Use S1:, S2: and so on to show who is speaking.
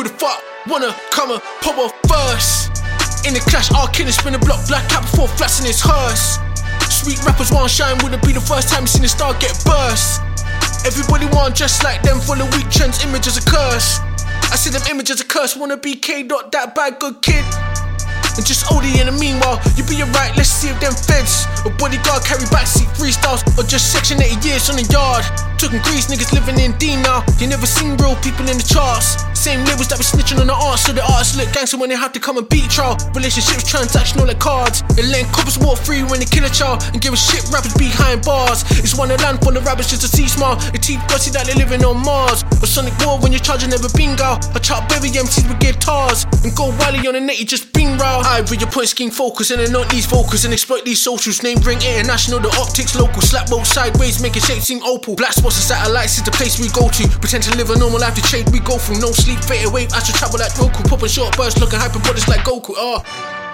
S1: Who the fuck wanna come and pop off first? In the clash, our kid spin a block, black cap before flats in his hearse. Sweet rappers want shine, wouldn't be the first time you seen a star get burst. Everybody want just like them, full of weak trends, images a curse. I see them images a curse, wanna be K dot that bad good kid. And just OD in the meanwhile, you be alright, let's see if them feds or bodyguard carry backseat freestyles or just section 80 years on the yard. Talking grease, niggas living in D now. You never seen real people in the charts. Same labels that be snitching on the art, so the artists look gangster when they have to come and beat trial. Relationships transactional like cards. And letting coppers walk free when they kill a child and give a shit rappers behind bars. It's one of land for the rabbits just to see smile. The teeth glossy that they living on Mars. Or Sonic War when you're charging never bingo. I chop baby MCs with guitars and go wily on the net, you just bing row. I read your point scheme focus and then not these vocals and exploit these socials. Name ring international, the optics local. Slap both sideways, make a shape seem opal. Black spots and satellites is the place we go to. Pretend to live a normal life, the trade we go through. No sleep, fade away, astral travel like Roku. Popping short bursts, looking hyper bodies like Goku. Ah.